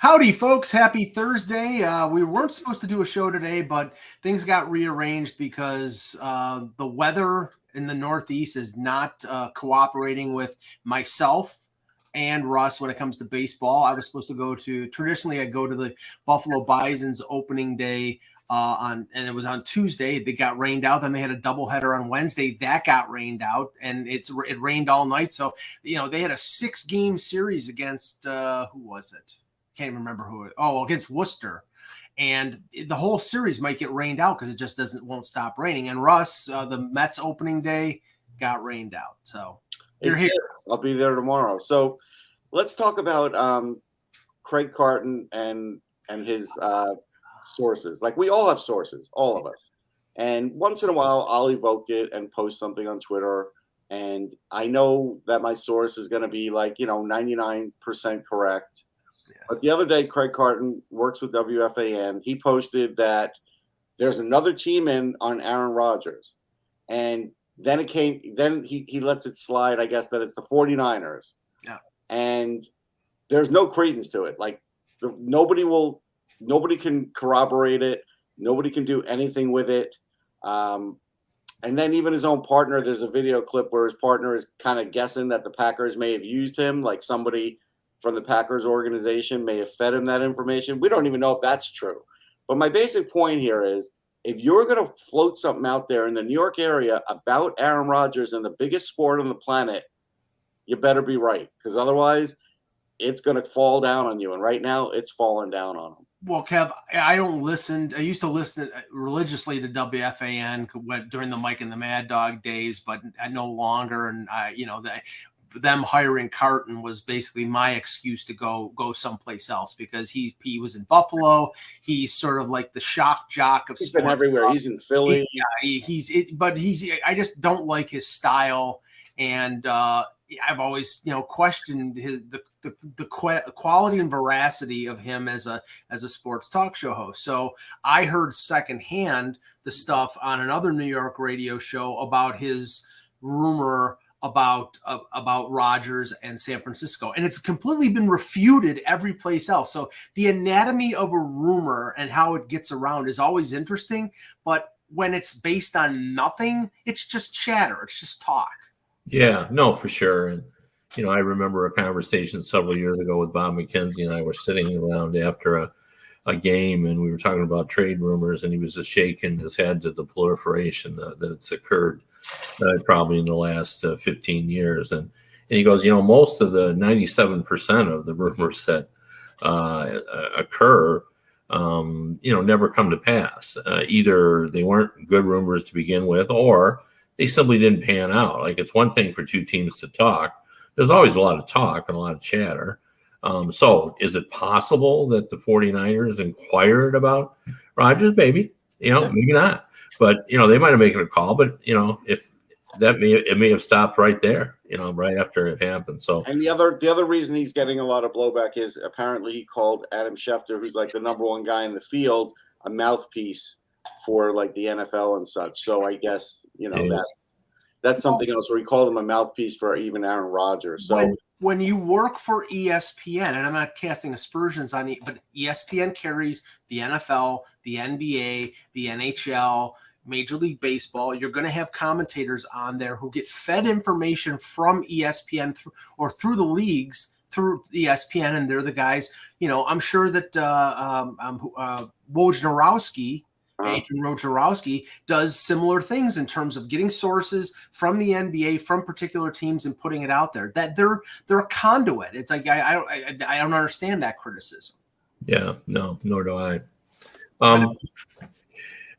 Howdy, folks. Happy Thursday. Uh, we weren't supposed to do a show today, but things got rearranged because uh, the weather in the Northeast is not uh, cooperating with myself and Russ when it comes to baseball. I was supposed to go to, traditionally, I go to the Buffalo Bison's opening day. Uh, on and it was on Tuesday. They got rained out. Then they had a doubleheader on Wednesday. That got rained out, and it's it rained all night. So you know they had a six game series against uh, who was it? Can't remember who. It, oh, against Worcester, and the whole series might get rained out because it just doesn't won't stop raining. And Russ, uh, the Mets opening day got rained out. So you're here. I'll be there tomorrow. So let's talk about um, Craig Carton and and his uh, sources. Like we all have sources, all of us. And once in a while, I'll evoke it and post something on Twitter. And I know that my source is going to be like, you know, 99% correct. But the other day, Craig Carton works with WFAN. He posted that there's another team in on Aaron Rodgers. And then it came, then he, he lets it slide, I guess, that it's the 49ers. Yeah. And there's no credence to it. Like the, nobody will, nobody can corroborate it. Nobody can do anything with it. Um, and then even his own partner, there's a video clip where his partner is kind of guessing that the Packers may have used him, like somebody from the Packers organization may have fed him that information. We don't even know if that's true. But my basic point here is if you're going to float something out there in the New York area about Aaron Rodgers and the biggest sport on the planet, you better be right because otherwise it's going to fall down on you. And right now it's falling down on him. Well, Kev, I don't listen. I used to listen uh, religiously to WFAN during the Mike and the Mad Dog days, but I uh, no longer. And I, you know, the, them hiring Carton was basically my excuse to go go someplace else because he he was in Buffalo. He's sort of like the shock jock of. He's been everywhere. He's in Philly. He, yeah, he, he's it, but he's. I just don't like his style, and uh, I've always you know questioned his the the, the quality and veracity of him as a as a sports talk show host. So I heard secondhand the stuff on another New York radio show about his rumor about uh, about Rodgers and San Francisco, and it's completely been refuted every place else. So the anatomy of a rumor and how it gets around is always interesting, but when it's based on nothing, it's just chatter. It's just talk. Yeah, no, for sure. And you know, I remember a conversation several years ago with Bob McKenzie and I were sitting around after a a game and we were talking about trade rumors and he was just shaking his head to the proliferation that, that it's occurred uh, probably in the last uh, 15 years. And, and he goes, you know, most of the 97% of the rumors that uh, occur, um, you know, never come to pass. Uh, either they weren't good rumors to begin with, or they simply didn't pan out. Like it's one thing for two teams to talk. There's always a lot of talk and a lot of chatter. Um, so is it possible that the 49ers inquired about Rodgers? Maybe, you know, maybe not. But you know, they might have made a call, but you know, if that may it may have stopped right there, you know, right after it happened. So and the other the other reason he's getting a lot of blowback is apparently he called Adam Schefter, who's like the number one guy in the field, a mouthpiece for like the NFL and such. So I guess you know that that's something else where he called him a mouthpiece for even Aaron Rodgers. So when, when you work for ESPN, and I'm not casting aspersions on it, but ESPN carries the NFL, the NBA, the NHL Major League Baseball, you're going to have commentators on there who get fed information from ESPN th- or through the leagues through ESPN, and they're the guys. You know, I'm sure that uh, um, um uh, Wojnarowski, uh-huh. Adrian Wojnarowski, does similar things in terms of getting sources from the NBA, from particular teams, and putting it out there. That they're they're a conduit. It's like I, I don't I, I don't understand that criticism. Yeah, no, nor do I. Um,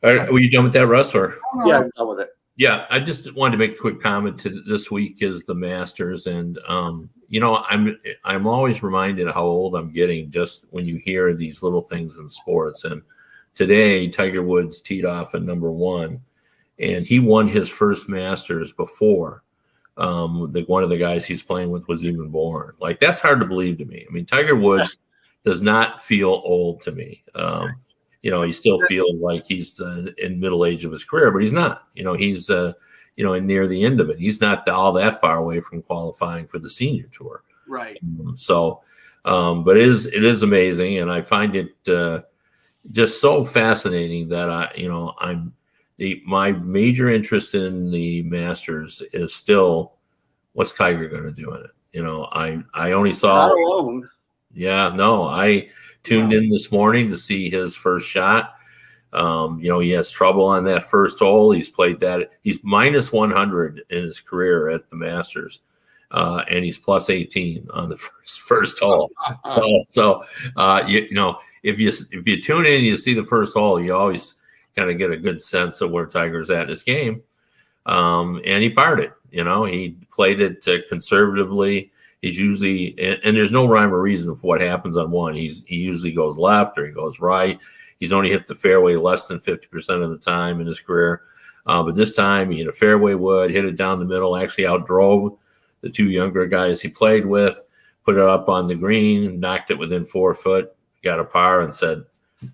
are, were you done with that, Russ? Or yeah, I'm done with it. Yeah, I just wanted to make a quick comment to this week is the Masters, and um, you know, I'm I'm always reminded how old I'm getting just when you hear these little things in sports. And today, Tiger Woods teed off at number one, and he won his first Masters before um, the one of the guys he's playing with was even born. Like that's hard to believe to me. I mean, Tiger Woods does not feel old to me. Um, you know, he still feels like he's uh, in middle age of his career, but he's not. You know, he's uh, you know near the end of it. He's not all that far away from qualifying for the senior tour. Right. Um, so, Um, but it is it is amazing, and I find it uh, just so fascinating that I you know I'm the my major interest in the Masters is still what's Tiger going to do in it. You know, I I only saw Not alone. yeah, no, I tuned in this morning to see his first shot. Um, you know, he has trouble on that first hole. He's played that. He's minus 100 in his career at the Masters, uh, and he's plus 18 on the first first hole. So, so uh, you, you know, if you if you tune in, and you see the first hole, you always kind of get a good sense of where Tiger's at in his game. Um, and he parted. You know, he played it uh, conservatively. He's usually and, and there's no rhyme or reason for what happens on one. He's he usually goes left or he goes right. He's only hit the fairway less than 50% of the time in his career. Uh, but this time he hit a fairway wood, hit it down the middle, actually outdrove the two younger guys he played with, put it up on the green, knocked it within four foot, got a par, and said,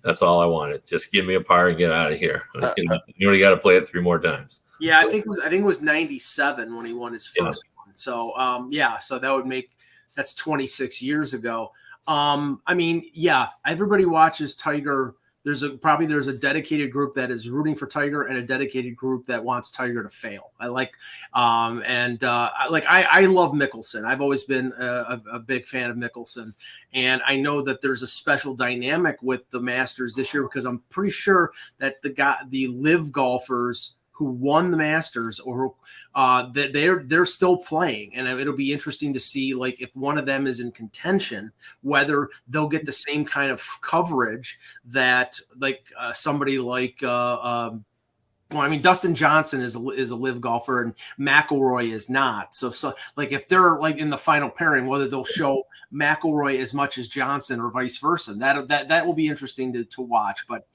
That's all I wanted. Just give me a par and get out of here. You, know, you only got to play it three more times. Yeah, I think it was I think it was 97 when he won his first one. So um yeah, so that would make that's 26 years ago. Um I mean, yeah, everybody watches Tiger. There's a probably there's a dedicated group that is rooting for Tiger and a dedicated group that wants Tiger to fail. I like um and uh like I I love Mickelson. I've always been a, a, big fan of Mickelson and I know that there's a special dynamic with the Masters this year because I'm pretty sure that the guy the live golfers who won the Masters or uh, that they're they're still playing, and it'll be interesting to see like if one of them is in contention, whether they'll get the same kind of coverage that like uh, somebody like. Uh, um, well, I mean, Dustin Johnson is a, is a live golfer and McIlroy is not. So, so like if they're like in the final pairing, whether they'll show McIlroy as much as Johnson or vice versa, that that that will be interesting to, to watch. But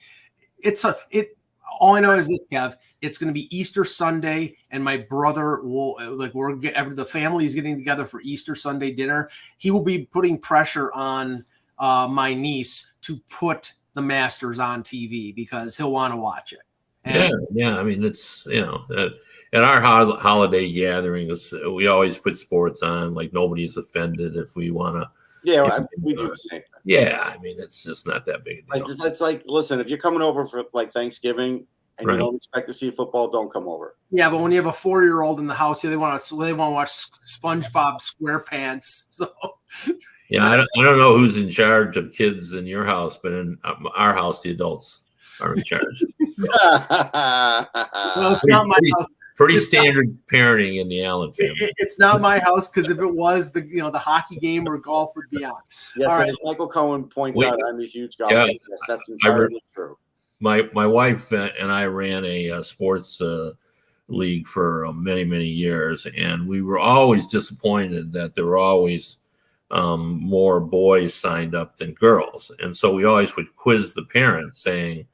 it's a it all I know is this, Kev. It's going to be Easter Sunday, and my brother will like we're get the family is getting together for Easter Sunday dinner. He will be putting pressure on uh, my niece to put the Masters on TV because he'll want to watch it. Yeah, yeah. I mean, it's you know, uh, at our ho- holiday gatherings, we always put sports on. Like nobody's offended if we want to. Yeah, I, we do the same thing. Yeah, I mean, it's just not that big a Like deal. it's like, listen, if you're coming over for like Thanksgiving and Right. you don't expect to see football, don't come over. Yeah, but when you have a four-year-old in the house, yeah, they want to they want to watch SpongeBob SquarePants. So Yeah, I don't, I don't know who's in charge of kids in your house, but in um, our house, the adults are in charge. well, it's not my house. Pretty It's not- standard parenting in the Allen family. it- it's not my house because if it was the you know the hockey game or golf would be on. yes, All and right. as Michael Cohen points Wait. out, I'm a huge golf. Yeah. Yes, that's entirely true. my my wife uh, and I ran a, uh sports uh, league for uh, many many years, and we were always disappointed that there were always um, more boys signed up than girls, and so we always would quiz the parents saying,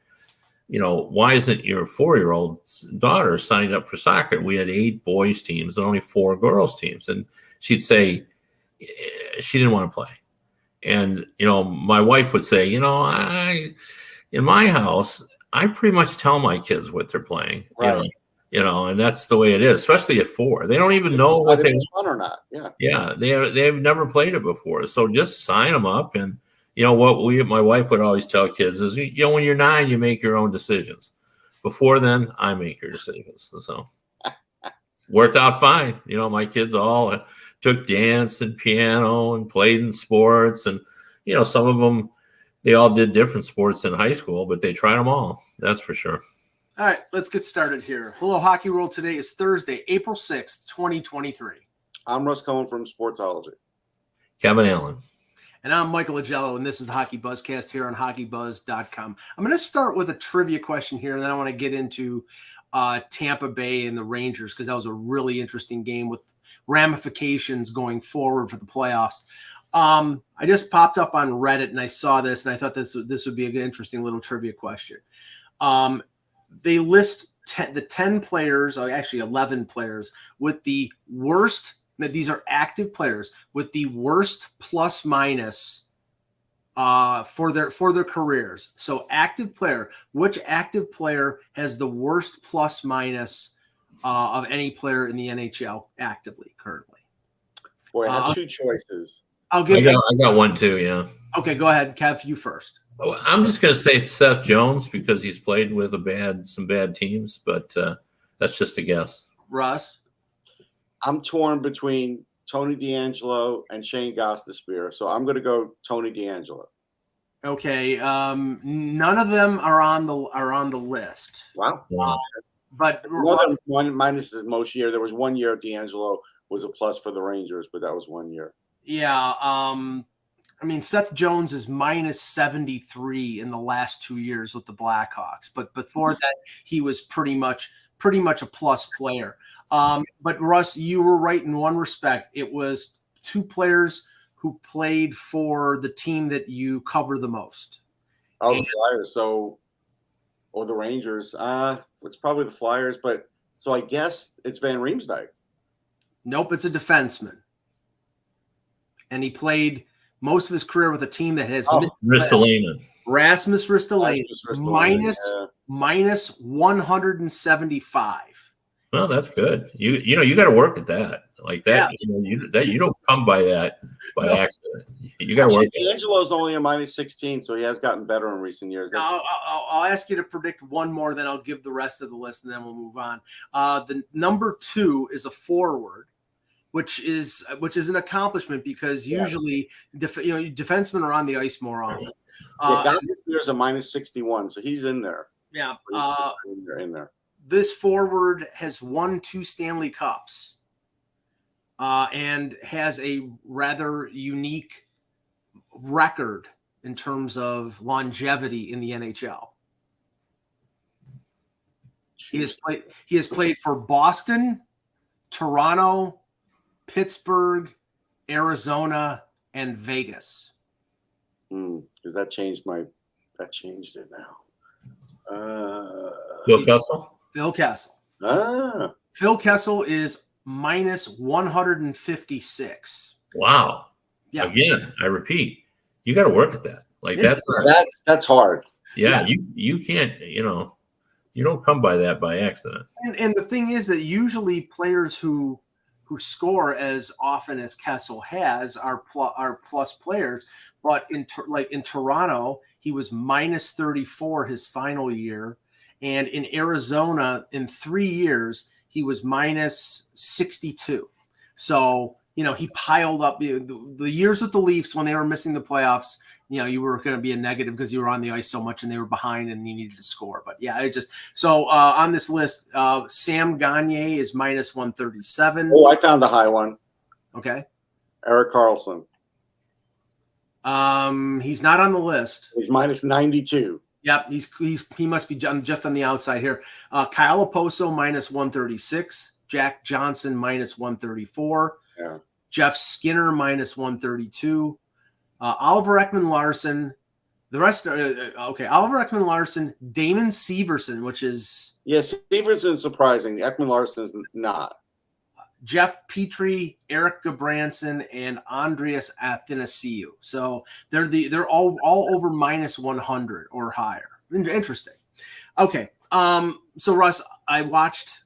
you know, why isn't your four year old daughter signed up for soccer? We had eight boys teams and only four girls teams, and she'd say eh, she didn't want to play. And you know, my wife would say, you know, I in my house, I pretty much tell my kids what they're playing. You know, Right. you know, and that's the way it is, especially at four. They don't even know what they fun or not. Yeah. yeah, they they've never played it before. So just sign them up and you know what we my wife would always tell kids is you know when you're 9 you make your own decisions. Before then, I make your decisions. So worked out fine. You know, my kids all uh, took dance and piano and played in sports and you know some of them they all did different sports in high school, but they tried them all. That's for sure. All right, let's get started here. Hello, Hockey World. Today is Thursday, April 6th, 2023. I'm Russ Cohen from Sportsology. Kevin Allen. And I'm Michael Augello, and this is the Hockey Buzzcast here on hockeybuzz.com. I'm going to start with a trivia question here, and then I want to get into uh, Tampa Bay and the Rangers because that was a really interesting game with ramifications going forward for the playoffs. Um, I just popped up on Reddit and I saw this, and I thought this this would be an interesting little trivia question. Um, they list 10, the 10 players, actually 11 players, with the worst, that these are active players with the worst plus minus uh, for their for their careers. So active player, which active player has the worst plus minus uh, of any player in the NHL actively currently? Boy, I have Uh, two choices. I'll I give got, you. I got one too. Yeah. Okay, go ahead, Kev. You first. I'm just going to say Seth Jones because he's played with a bad, some bad teams, but uh, that's just a guess. Russ. I'm torn between Tony DeAngelo and Shane Gostisbehere, so I'm going to go Tony DeAngelo. Okay. Um, none of them are on the are on the list, Wow. Wow. but Another one minus is most year. There was one year DeAngelo was a plus for the Rangers, but that was one year. yeah. Um, I mean, Seth Jones is minus seventy three in the last two years with the Blackhawks, but before that, he was pretty much pretty much a plus player. Um, but Russ, you were right in one respect. It was two players who played for the team that you cover the most. Oh, the Flyers. So, or the Rangers. Uh, it's probably the Flyers, but so I guess it's Van Riemsdyk. Nope, it's a defenseman. And he played most of his career with a team that has Oh, missed Ristolainen. Rasmus Ristolainen Rasmus Ristolainen, minus yeah. minus 175. Well, that's good. You you know you got to work at that. Like that, you know, you that you don't come by that by No. accident. You got to work. Angelo's DeAngelo's only a minus 16, so he has gotten better in recent years. That's- I'll, I'll, I'll ask you to predict one more, then I'll give the rest of the list, and then we'll move on. Uh, the number two is a forward, which is which is an accomplishment because Yes. usually def, you know defensemen are on the ice more often. yeah, Uh, Gostisbehere's a minus 61, so he's in there. yeah, He's uh, in there. In there. This forward has won two Stanley Cups uh, and has a rather unique record in terms of longevity in the NHL. He has played. He has played for Boston, Toronto, Pittsburgh, Arizona, and Vegas. because Hmm, that changed my that changed it now. Uh, Bill Kessel. Phil Kessel. ah, Phil Kessel is minus 156. Wow. Yeah. Again, I repeat, you got to work at that. Like It's- that's not, that's that's hard. yeah, yeah. You you can't you know you don't come by that by accident. And, and the thing is that usually players who who score as often as Kessel has are pl- are plus players, but in Tor- like in Toronto, he was minus 34 his final year, and in Arizona in 3 years he was minus 62. So, you know, he piled up the, the years with the Leafs when they were missing the playoffs, you know, you were going to be a negative because you were on the ice so much and they were behind and you needed to score. But yeah, it just so uh, on this list, uh, Sam Gagner is minus 137. Oh, I found the high one. Okay. Erik Karlsson. Um, he's not on the list. He's minus 92. Yep, he's he's he must be just on the outside here. Uh, Kyle Okposo minus 136, Jack Johnson minus 134, Yeah. Jeff Skinner minus 132, uh, Oliver Ekman Larsson. The rest are uh, okay. Oliver Ekman Larsson, Damon Severson, which is Yes, Stevenson's surprising. Ekman Larsson is not. Jeff Petry, Erik Gudbranson, and Andreas Athanasiou. So they're the they're all all over minus 100 or higher. Interesting. Okay. Um, so Russ, I watched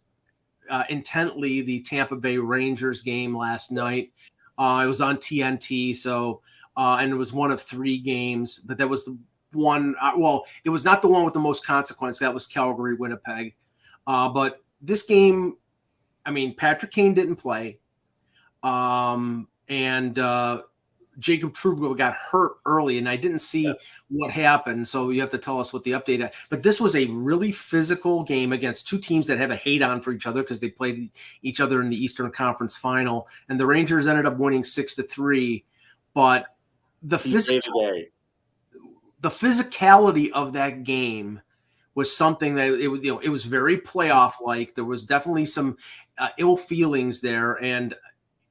uh, intently the Tampa Bay Rangers game last night. Uh, it was on TNT, so uh, and it was one of three games, but that was the one. Uh, well, it was not the one with the most consequence. That was Calgary Winnipeg. Uh, but this game, I mean, Patrick Kane didn't play, um, and uh, Jacob Trouba got hurt early, and I didn't see what happened. So you have to tell us what the update. Is. But this was a really physical game against two teams that have a hate on for each other because they played each other in the Eastern Conference Final, and the Rangers ended up winning six to three. But the physical the physicality of that game was something that it was you know it was very playoff like there was definitely some uh, ill feelings there and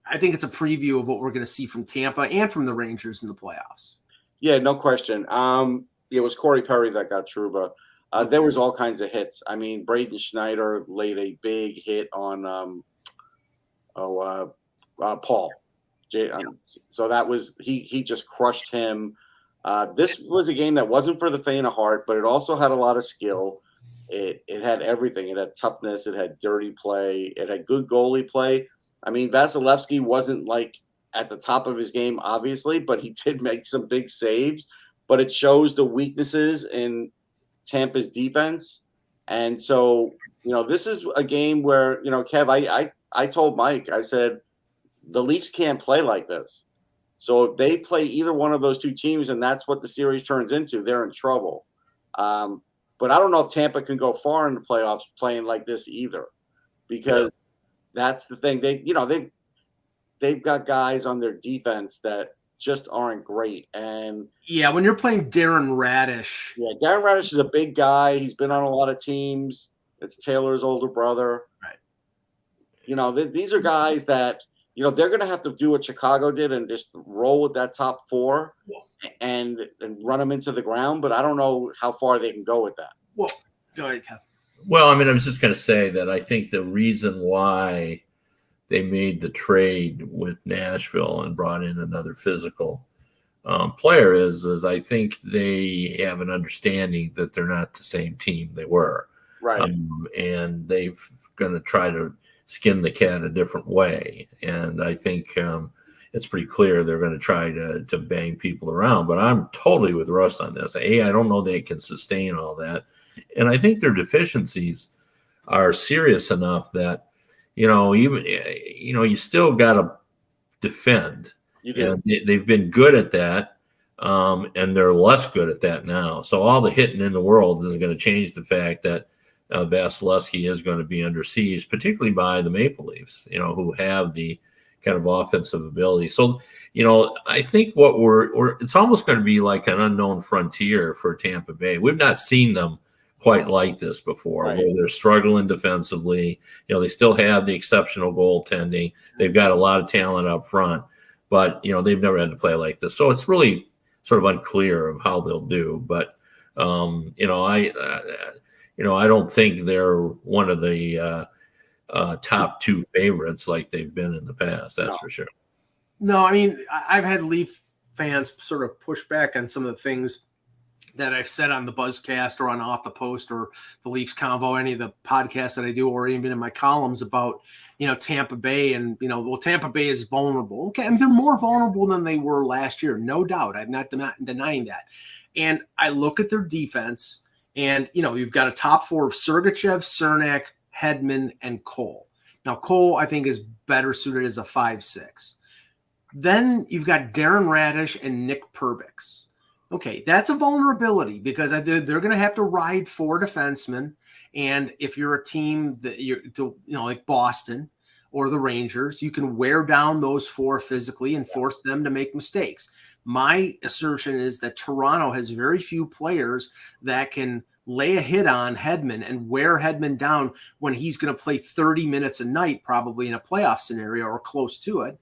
i think it's a preview of what we're going to see from tampa and from the rangers in the playoffs Yeah, no question. Um, it was Corey Perry that got Trouba. Uh, there was all kinds of hits. I mean, Braden Schneider laid a big hit on um, oh uh, uh, Paul. J- um, So that was he. He just crushed him. Uh, this was a game that wasn't for the faint of heart, but it also had a lot of skill. It it had everything. It had toughness. It had dirty play. It had good goalie play. I mean, Vasilevskiy wasn't like at the top of his game, obviously, but he did make some big saves. But it shows the weaknesses in Tampa's defense. And so, you know, this is a game where, you know, Kev, I I, I told Mike, I said, the Leafs can't play like this. So if they play either one of those two teams and that's what the series turns into, they're in trouble. Um, but I don't know if Tampa can go far in the playoffs playing like this either, because that's the thing. They, you know, they they've got guys on their defense that just aren't great. And Yeah, when you're playing Darren Raddysh, yeah, Darren Raddysh is a big guy. He's been on a lot of teams. It's Taylor's older brother. Right. You know, th- these are guys that you know they're going to have to do what Chicago did and just roll with that top four Yeah. and and run them into the ground. But I don't know how far they can go with that. well, go ahead, Kev. Well, I mean, I was just going to say that I think the reason why they made the trade with Nashville and brought in another physical um, player is, is I think they have an understanding that they're not the same team they were, Right. um, and they've going to try to skin the cat a different way. And I think um, it's pretty clear they're going to try to to bang people around. But I'm totally with Russ on this. A, I don't know they can sustain all that and I think their deficiencies are serious enough that you know even you know you still got to defend, you do. and they- they've been good at that, um, and they're less good at that now. So all the hitting in the world isn't going to change the fact that uh, Vasilevskiy is going to be under siege, particularly by the Maple Leafs, you know, who have the kind of offensive ability. So you know, I think what we're, we're it's almost going to be like an unknown frontier for Tampa Bay. We've not seen them quite like this before, Right. where they're struggling defensively. You know, they still have the exceptional goaltending. They've got a lot of talent up front, but you know, they've never had to play like this. So it's really sort of unclear of how they'll do. But um, you know, I, uh, you know, I don't think they're one of the uh, uh, top two favorites like they've been in the past. That's No. for sure. No, I mean, I- I've had Leaf fans sort of push back on some of the things that I've said on the Buzzcast or on Off the Post or the Leafs Convo, any of the podcasts that I do, or even in my columns about, you know, Tampa Bay and, you know, well, Tampa Bay is vulnerable. Okay. And they're more vulnerable than they were last year. No doubt. I'm not den- denying that. And I look at their defense and, you know, you've got a top four of Sergachev, Cernak, Hedman, and Cole. Now, Cole, I think, is better suited as a five six. Then you've got Darren Raddysh and Nick Perbix. Okay, that's a vulnerability because they're, they're going to have to ride four defensemen. And if you're a team that you're, you know, like Boston or the Rangers, you can wear down those four physically and force them to make mistakes. My assertion is that Toronto has very few players that can lay a hit on Hedman and wear Hedman down when he's going to play 30 minutes a night, probably in a playoff scenario or close to it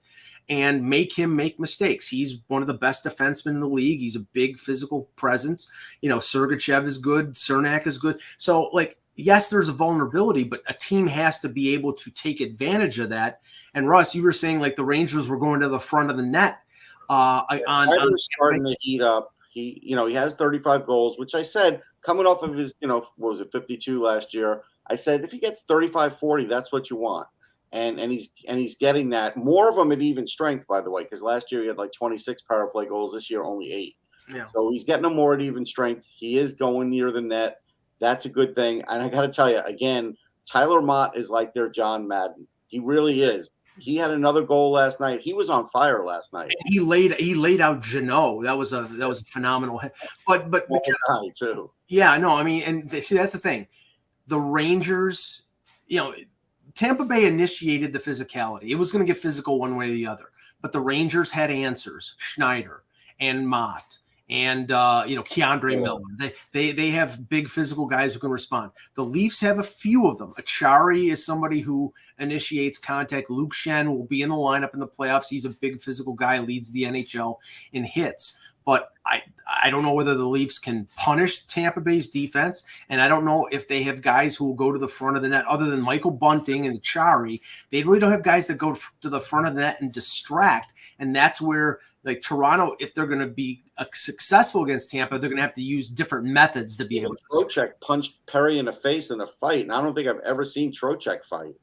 and make him make mistakes. He's one of the best defensemen in the league. He's a big physical presence. You know, Sergachev is good, Cernak is good. So, like, yes, there's a vulnerability, but a team has to be able to take advantage of that. And Russ, you were saying like the Rangers were going to the front of the net. Uh, on, on Kreider's starting to heat up. He, you know, he has 35 goals, which I said coming off of his, you know, what was it, 52 last year. I said if he gets 35, 40, that's what you want. And and he's and he's getting that more of them at even strength, by the way, because last year he had like 26 power play goals. This year only eight. Yeah. So he's getting them more at even strength. He is going near the net. That's a good thing. And I got to tell you again, Tyler Motte is like their John Madden. He really is. He had another goal last night. He was on fire last night. he laid he laid out Jeannot. That was a that was a phenomenal hit. But but All guy too. Yeah, no, I mean, and they, see, that's the thing. The Rangers, you know, Tampa Bay initiated the physicality. It was going to get physical one way or the other, but the Rangers had answers. Schneider and Motte and uh, you know K'Andre. Miller. They, they they have big physical guys who can respond. The Leafs have a few of them. Acciari is somebody who initiates contact. Luke Schenn will be in the lineup in the playoffs. He's a big physical guy, leads the NHL in hits. But I I don't know whether the Leafs can punish Tampa Bay's defense, and I don't know if they have guys who will go to the front of the net other than Michael Bunting and Chari. They really don't have guys that go to the front of the net and distract, and that's where like Toronto, if they're going to be uh, successful against Tampa, they're going to have to use different methods to be able to. Trocheck punched Perry in the face in a fight, and I don't think I've ever seen Trocheck fight.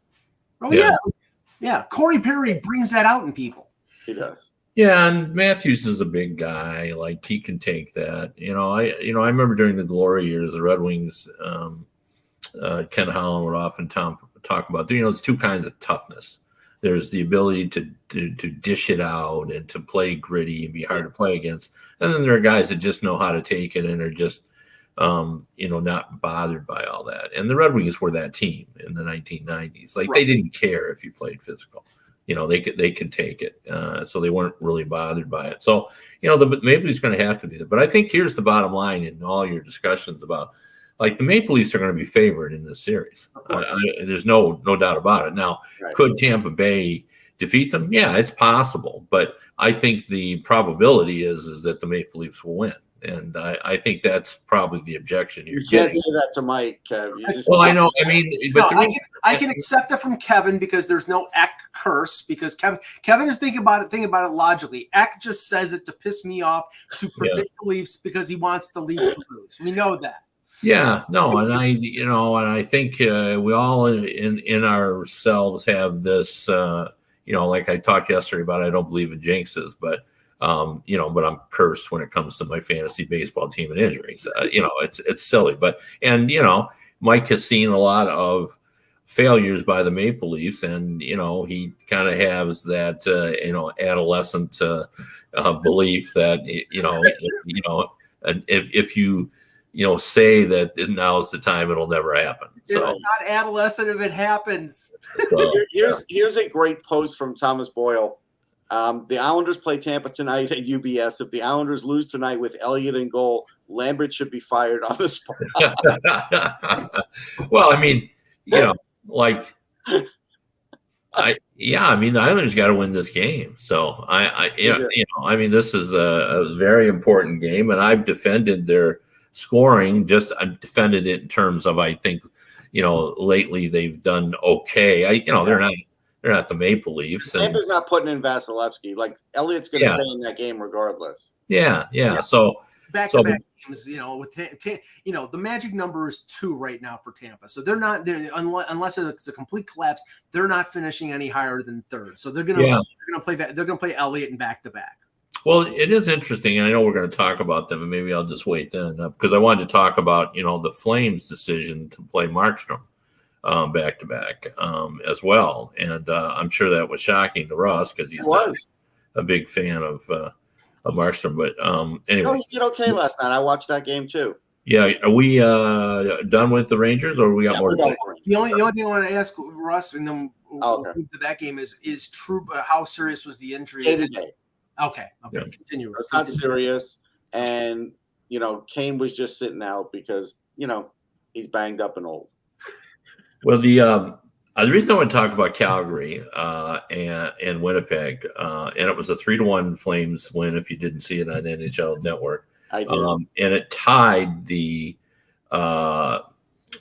Oh yeah, Yeah. yeah. Corey Perry brings that out in people. He does. Yeah, and Matthews is a big guy. Like he can take that. You know, I you know I remember during the glory years, the Red Wings, um, uh, Ken Holland would often talk, talk about. You know, it's two kinds of toughness. There's the ability to, to to dish it out and to play gritty and be hard to play against, and then there are guys that just know how to take it and are just um, you know not bothered by all that. And the Red Wings were that team in the 1990s. Like they didn't care if you played physical. You know they could they could take it uh, so they weren't really bothered by it. So you know the maybe leafs going to have to be there but i think here's the bottom line in all your discussions about like the maple leafs are going to be favored in this series Of I, there's no no doubt about it now Right. could tampa bay defeat them yeah it's possible but i think the probability is is that the maple leafs will win and i, I think that's probably the objection you're You can't getting say that to Mike. Kev. Just well i know i mean but No, I can, I can accept it from Kevin because there's no Eck curse because Kevin Kevin is thinking about it thinking about it logically. Eck just says it to piss me off to predict the Leafs because he wants the Leafs to lose. We know that. Yeah, no, and I, you know, and I think uh, we all in, in ourselves have this, uh, you know, like I talked yesterday about. I don't believe in jinxes, but um, you know, but I'm cursed when it comes to my fantasy baseball team and injuries. Uh, you know, it's it's silly, but and you know, Mike has seen a lot of failures by the Maple Leafs, and you know, he kind of has that, uh, you know, adolescent uh, uh, belief that you know, you know, if if you you know, say that now's the time, it'll never happen. So, It's not adolescent if it happens. so Here- here's here's a great post from Thomas Boyle. Um, the Islanders play Tampa tonight at UBS. If the Islanders lose tonight with Elliott in goal, Lambert should be fired on the spot. well, I mean, you know, like, I yeah, I mean, the Islanders got to win this game. So I, I you know, you know, I mean, this is a, a very important game, and I've defended their scoring. Just I've defended it in terms of I think, you know, lately they've done okay. I, you know, they're not they're not the Maple Leafs, and Tampa's not putting in Vasilevskiy. Like Elliott's going to Yeah. stay in that game regardless. yeah, yeah. Yeah. So Back So- to back games, you know, with Ta- Ta- you know the magic number is two right now for Tampa, so they're not they're unless, unless it's a complete collapse, they're not finishing any higher than third. So they're gonna Yeah. they're gonna play that they're gonna play Elliott in back to back. Well, it is interesting, and I know we're going to talk about them, and maybe I'll just wait then uh, because I wanted to talk about you know the Flames' decision to play Markstrom um, back to back um, as well, and uh, I'm sure that was shocking to Russ because he's not was. a big fan of uh, of Markstrom. But um, No, anyway, he did okay last night. I watched that game too. yeah, are we uh, done with the Rangers, or we got Yeah, more we're to done say? with it. The only the only thing I want to ask Russ, and then we'll Oh, okay. to that game is is true. uh, How serious was the injury? Day to day. Okay, okay, Yeah. continue. It's not serious. And you know, Kane was just sitting out because you know he's banged up and old. Well, the um, uh, the reason I want to talk about Calgary uh, and and Winnipeg, uh, and it was a three to one Flames win. If you didn't see it on NHL Network, I did. um, and it tied the uh,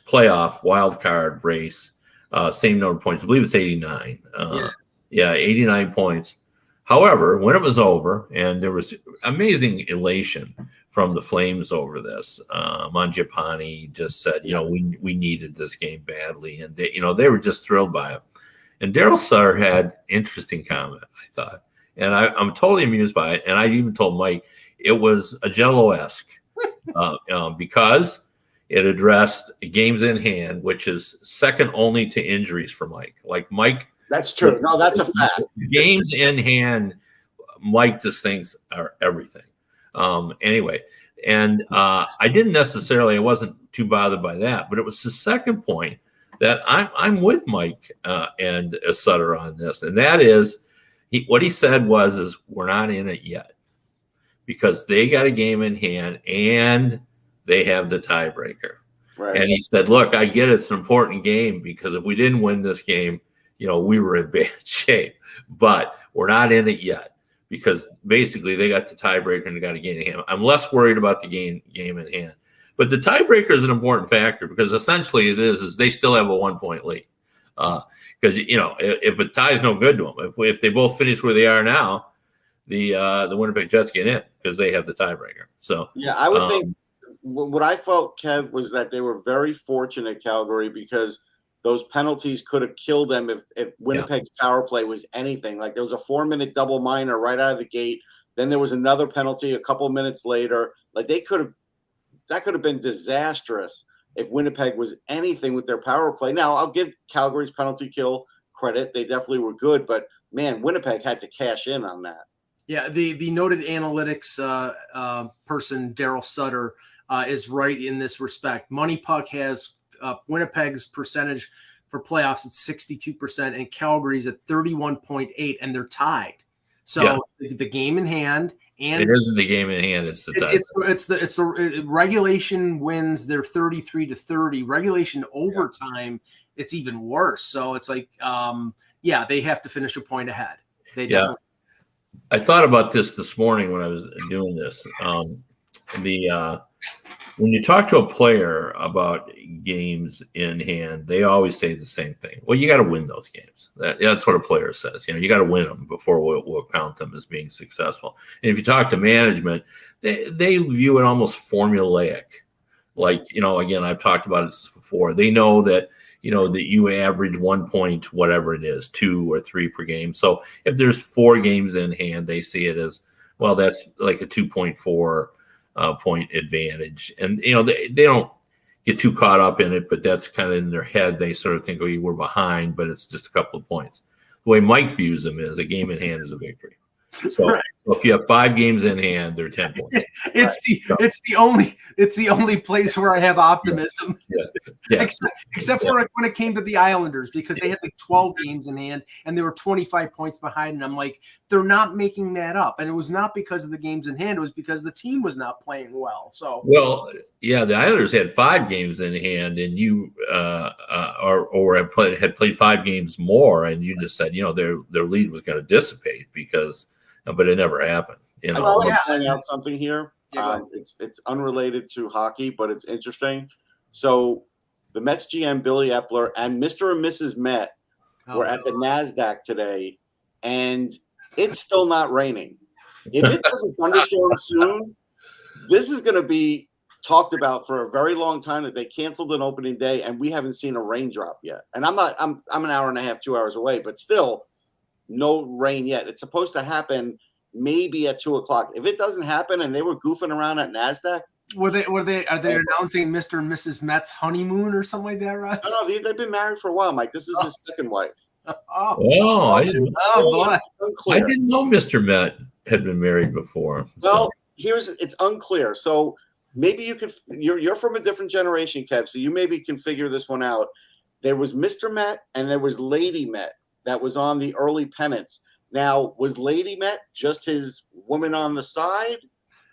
playoff wild card race. Uh, same number of points. I believe it's eighty nine. Uh, Yeah. yeah, 89 points. However, when it was over, and there was amazing elation from the Flames over this, uh, Mangiapane just said, you know, we we needed this game badly, and they, you know they were just thrilled by it. And Daryl Sutter had interesting comment, I thought, and I, I'm totally amused by it. And I even told Mike it was a Jello esque uh, um, because it addressed games in hand, which is second only to injuries for Mike. Like Mike That's true. No, that's a fact. games in hand, Mike just thinks are everything. Um, anyway, and uh, I didn't necessarily, I wasn't too bothered by that, but it was the second point that I'm I'm with Mike uh, and Sutter on this, and that is he what he said was is we're not in it yet because they got a game in hand and they have the tiebreaker. Right. And he said, "Look, I get it's an important game because if we didn't win this game, you know, we were in bad shape. But we're not in it yet because basically they got the tiebreaker and they got a game in hand. I'm less worried about the game game in hand, but the tiebreaker is an important factor because essentially it is is they still have a one point lead. Because you know, if, if a tie is no good to them, if if they both finish where they are now, the uh, the Winnipeg Jets get in because they have the tiebreaker. So Yeah, I would Um, think what I felt, Kev, was that they were very fortunate, Calgary, because those penalties could have killed them if, if Winnipeg's power play was anything. Like there was a four minute double minor right out of the gate. Then there was another penalty a couple minutes later. Like they could have, that could have been disastrous if Winnipeg was anything with their power play. Now I'll give Calgary's penalty kill credit; they definitely were good, but man, Winnipeg had to cash in on that. Yeah, the the noted analytics uh, uh, person Daryl Sutter uh, is right in this respect. MoneyPuck has uh, Winnipeg's percentage for playoffs at sixty two percent, and Calgary's at thirty one point eight, and they're tied. So Yeah. the, the game in hand and It isn't the game in hand; it's the it- it's it's the it's the uh, regulation wins. They're thirty three to thirty. Regulation overtime, it's even worse. So it's like, um, yeah, they have to finish a point ahead. They Yeah. definitely- I thought about this this morning when I was doing this. Um, the uh, when you talk to a player about games in hand, they always say the same thing. Well, you got to win those games. That, that's what a player says. You know, you got to win them before we'll, we'll count them as being successful. And if you talk to management, they, they view it almost formulaic. Like you know, again, I've talked about this before. They know that you know that you average one point, whatever it is, two or three per game. So if there's four games in hand, they see it as well. That's like a two point four uh, point advantage. And you know they, they don't get too caught up in it, but that's kind of in their head. They sort of think, oh, you were behind, but it's just a couple of points. The way Mike views them is a game in hand is a victory. So, right. so if you have five games in hand, they're ten points. It's right. the so. it's the only it's the only place where I have optimism. Yeah. Yeah. Yeah. Except except for when it came to the Islanders because they had the 12 games in hand and they were 25 points behind. And I'm like, they're not making that up. And it was not because of the games in hand, it was because the team was not playing well. So, well, yeah, the Islanders had five games in hand and you, uh, uh or, or had played, had played five games more. And you just said, you know, their, their lead was going to dissipate because, uh, but it never happened. You know, I'll yeah. point out something here. Yeah, uh, it's it's unrelated to hockey, but it's interesting. So the Mets GM Billy Eppler and Mr. and Mrs. Met oh, were at the Nasdaq today, and it's still not raining. If it doesn't thunderstorm soon, this is going to be talked about for a very long time. That they canceled an opening day, and we haven't seen a raindrop yet. And I'm not. I'm I'm an hour and a half, two hours away, but still, no rain yet. It's supposed to happen maybe at two o'clock. If it doesn't happen, and they were goofing around at Nasdaq, were they were they are they announcing Mr. and Mrs. Met's honeymoon or something like that, Russ? no, no, they, they've been married for a while, Mike. This is his oh. second wife. Oh, oh, I didn't, oh boy. I didn't know Mister Met had been married before. So, Well, here's it's unclear. So maybe you could you're you're from a different generation, Kev. So you maybe can figure this one out. There was Mr. Met and there was Lady Met that was on the early pennants. Now, was Lady Met just his woman on the side?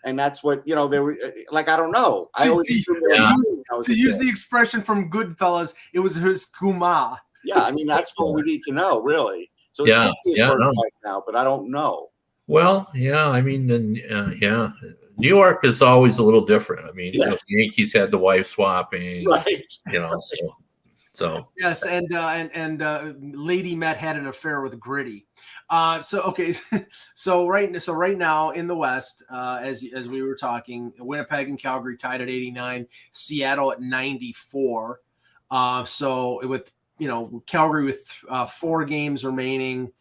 And that's what you know. They were like, I don't know. I To- always to- to use- To use the expression from Goodfellas, it was his kuma. yeah, I mean that's what we need to know, really. So Yeah, yeah, no. wife now, but I don't know. well, yeah, I mean, then, uh, yeah, New York is always a little different. I mean, you know, the Yankees had the wife swapping, Right. you know, so so Yes, and uh, and and uh, Lady Met had an affair with Gritty. Uh, so okay, so right so right now in the West, uh, as as we were talking, Winnipeg and Calgary tied at 89, Seattle at 94. Uh, so with you know Calgary with uh, four games remaining,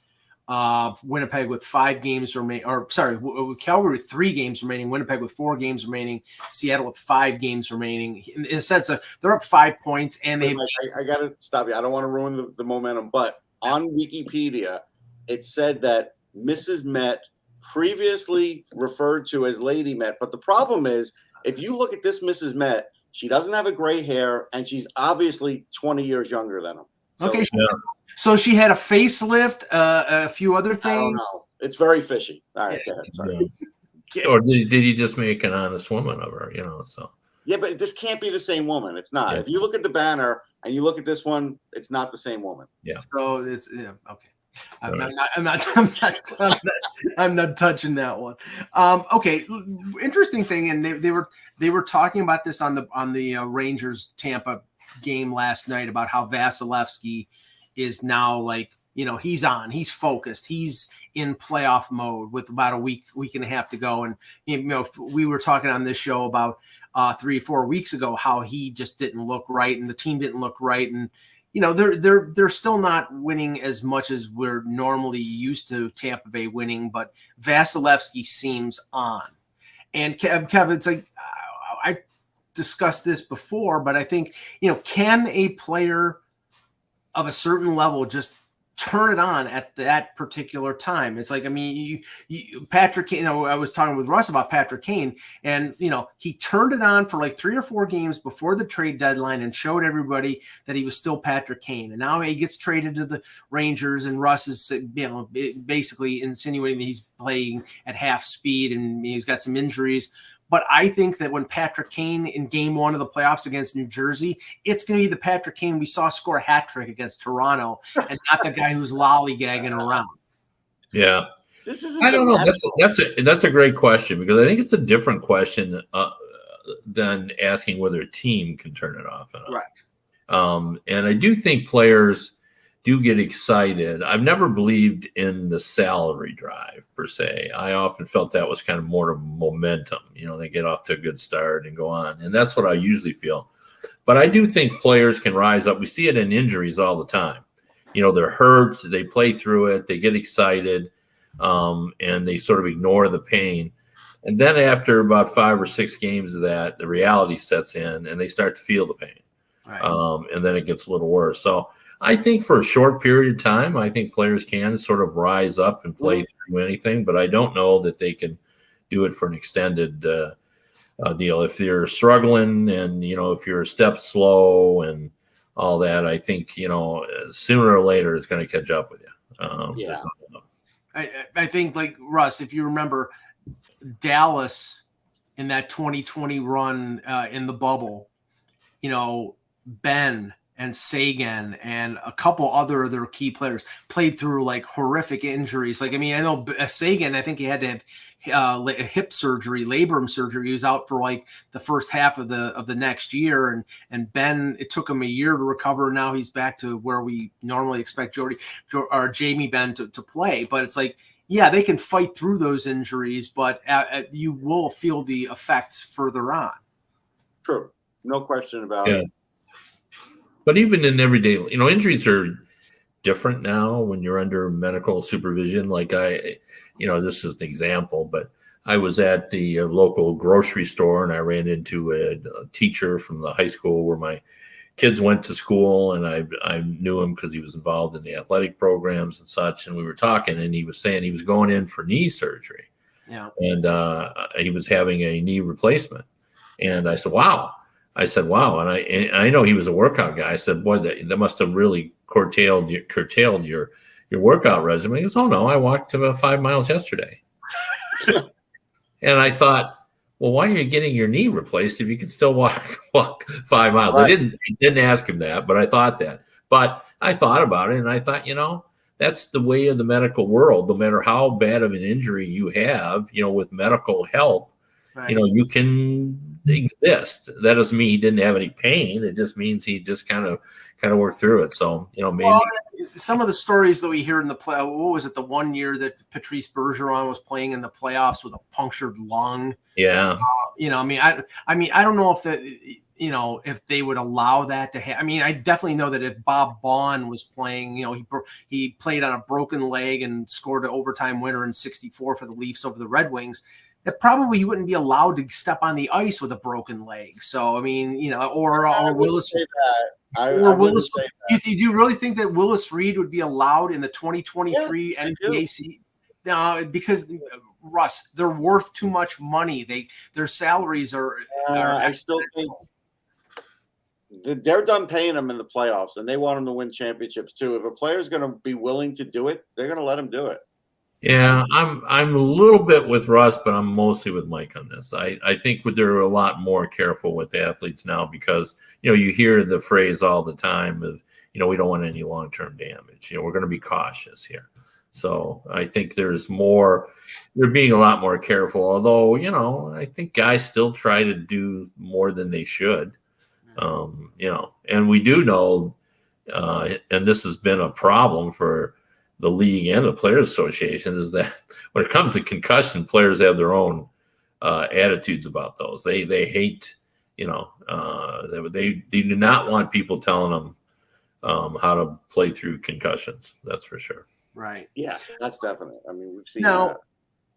uh, Winnipeg with five games remaining, or sorry, w- w- Calgary with three games remaining, Winnipeg with four games remaining, Seattle with five games remaining. In, in a sense of they're up five points and they Like, I, I got to stop you. I don't want to ruin the, the momentum, but on Wikipedia, it said that Mrs. Met previously referred to as Lady Met. But the problem is, if you look at this Mrs. Met, she doesn't have a gray hair, and she's obviously 20 years younger than him. So, Okay, Yeah. So she had a facelift, uh, a few other things. I don't things. know. It's very fishy. All right, go ahead. Sorry. yeah. or did, did he just make an honest woman of her? You know, so Yeah, but this can't be the same woman. It's not. Yeah. If you look at the banner and you look at this one, it's not the same woman. Yeah. So it's yeah, okay. I'm, All I'm not, I'm not, I'm not, I'm not, I'm not touching that one. Um, okay, interesting thing, and they, they were they were talking about this on the on the uh, Rangers Tampa game last night about how Vasilevskiy is now like you know he's on, he's focused, he's in playoff mode with about a week week and a half to go, and you know we were talking on this show about uh, three four weeks ago how he just didn't look right and the team didn't look right and you know they're they're they're still not winning as much as we're normally used to Tampa Bay winning, but Vasilevskiy seems on. And Kev, Kev it's like I've discussed this before, but I think you know, can a player of a certain level just turn it on at that particular time. It's like, I mean, you, you Patrick, you know, I was talking with Russ about Patrick Kane, and you know, he turned it on for like three or four games before the trade deadline and showed everybody that he was still Patrick Kane. And now he gets traded to the Rangers, and Russ is, you know, basically insinuating that he's playing at half speed and he's got some injuries. But I think that when Patrick Kane in game one of the playoffs against New Jersey, it's going to be the Patrick Kane we saw score a hat trick against Toronto and not the guy who's lollygagging around. Yeah. This is I don't know. That's a, that's a that's a great question because I think it's a different question uh, than asking whether a team can turn it off. Right. Um, and I do think players do get excited. I've never believed in the salary drive per se. I often felt that was kind of more of momentum. You know, they get off to a good start and go on. And that's what I usually feel. But I do think players can rise up. We see it in injuries all the time. You know, they're hurt, they play through it, they get excited, um, and they sort of ignore the pain. And then after about five or six games of that, the reality sets in and they start to feel the pain. Right. Um, and then it gets a little worse. So I think for a short period of time, I think players can sort of rise up and play through anything, but I don't know that they can do it for an extended uh, uh, deal. If they're struggling and, you know, if you're a step slow and all that, I think, you know, sooner or later it's going to catch up with you. Um, yeah. I, I think, like Russ, if you remember Dallas in that 2020 run uh, in the bubble, you know, Benn and Seguin and a couple other of their key players played through like horrific injuries. Like, I mean, I know Seguin, I think he had to have uh, hip surgery, labrum surgery. He was out for like the first half of the of the next year, and and Benn, it took him a year to recover. Now he's back to where we normally expect Jody or Jamie Benn to, to play. But it's like, yeah, they can fight through those injuries, but uh, uh you will feel the effects further on. True, no question about yeah. it. But even in everyday, you know, injuries are different now when you're under medical supervision. Like I, you know, this is an example, but I was at the uh, local grocery store and I ran into a, a, teacher from the high school where my kids went to school, and I I knew him because he was involved in the athletic programs and such. And we were talking, and he was saying he was going in for knee surgery. Yeah. And uh, he was having a knee replacement. And I said, "Wow." I said, "Wow!" And I and I know he was a workout guy. I said, "Boy, that, that must have really curtailed your, curtailed your your workout resume." He goes, "Oh no, I walked about uh, five miles yesterday." and I thought, "Well, why are you getting your knee replaced if you can still walk walk five miles?" Right. I didn't I didn't ask him that, but I thought that. But I thought about it, and I thought, you know, that's the way of the medical world. No matter how bad of an injury you have, you know, with medical help, right. you know, you can exist. That doesn't mean he didn't have any pain. It just means he just kind of kind of worked through it. So you know, maybe well, some of the stories that we hear in the play. What was it? The one year that Patrice Bergeron was playing in the playoffs with a punctured lung. Yeah. Uh, you know, I mean, I I mean, I don't know if that you know if they would allow that to happen. I mean, I definitely know that if Bob Baun was playing, you know, he he played on a broken leg and scored an overtime winner in '64 for the Leafs over the Red Wings that probably you wouldn't be allowed to step on the ice with a broken leg. So I mean, you know, or or Willis. I, or I Willis. Do, do, you really think that Willis Reed would be allowed in the 2023 yeah, NBA? Uh, because Russ, they're worth too much money. They their salaries are. Uh, are I still think they're done paying them in the playoffs, and they want them to win championships too. If a player's going to be willing to do it, they're going to let him do it. Yeah, I'm I'm a little bit with Russ, but I'm mostly with Mike on this. I, I think they're a lot more careful with athletes now because you know you hear the phrase all the time of you know we don't want any long term damage. You know we're going to be cautious here. So I think there's more. They're being a lot more careful. Although you know I think guys still try to do more than they should. Um, you know, and we do know, uh, and this has been a problem for the league and the players association is that when it comes to concussion players have their own uh, attitudes about those they they hate you know uh, they, they, they do not want people telling them um, how to play through concussions. That's for sure. Right. Yeah, that's definite. I mean, we've seen Now, that.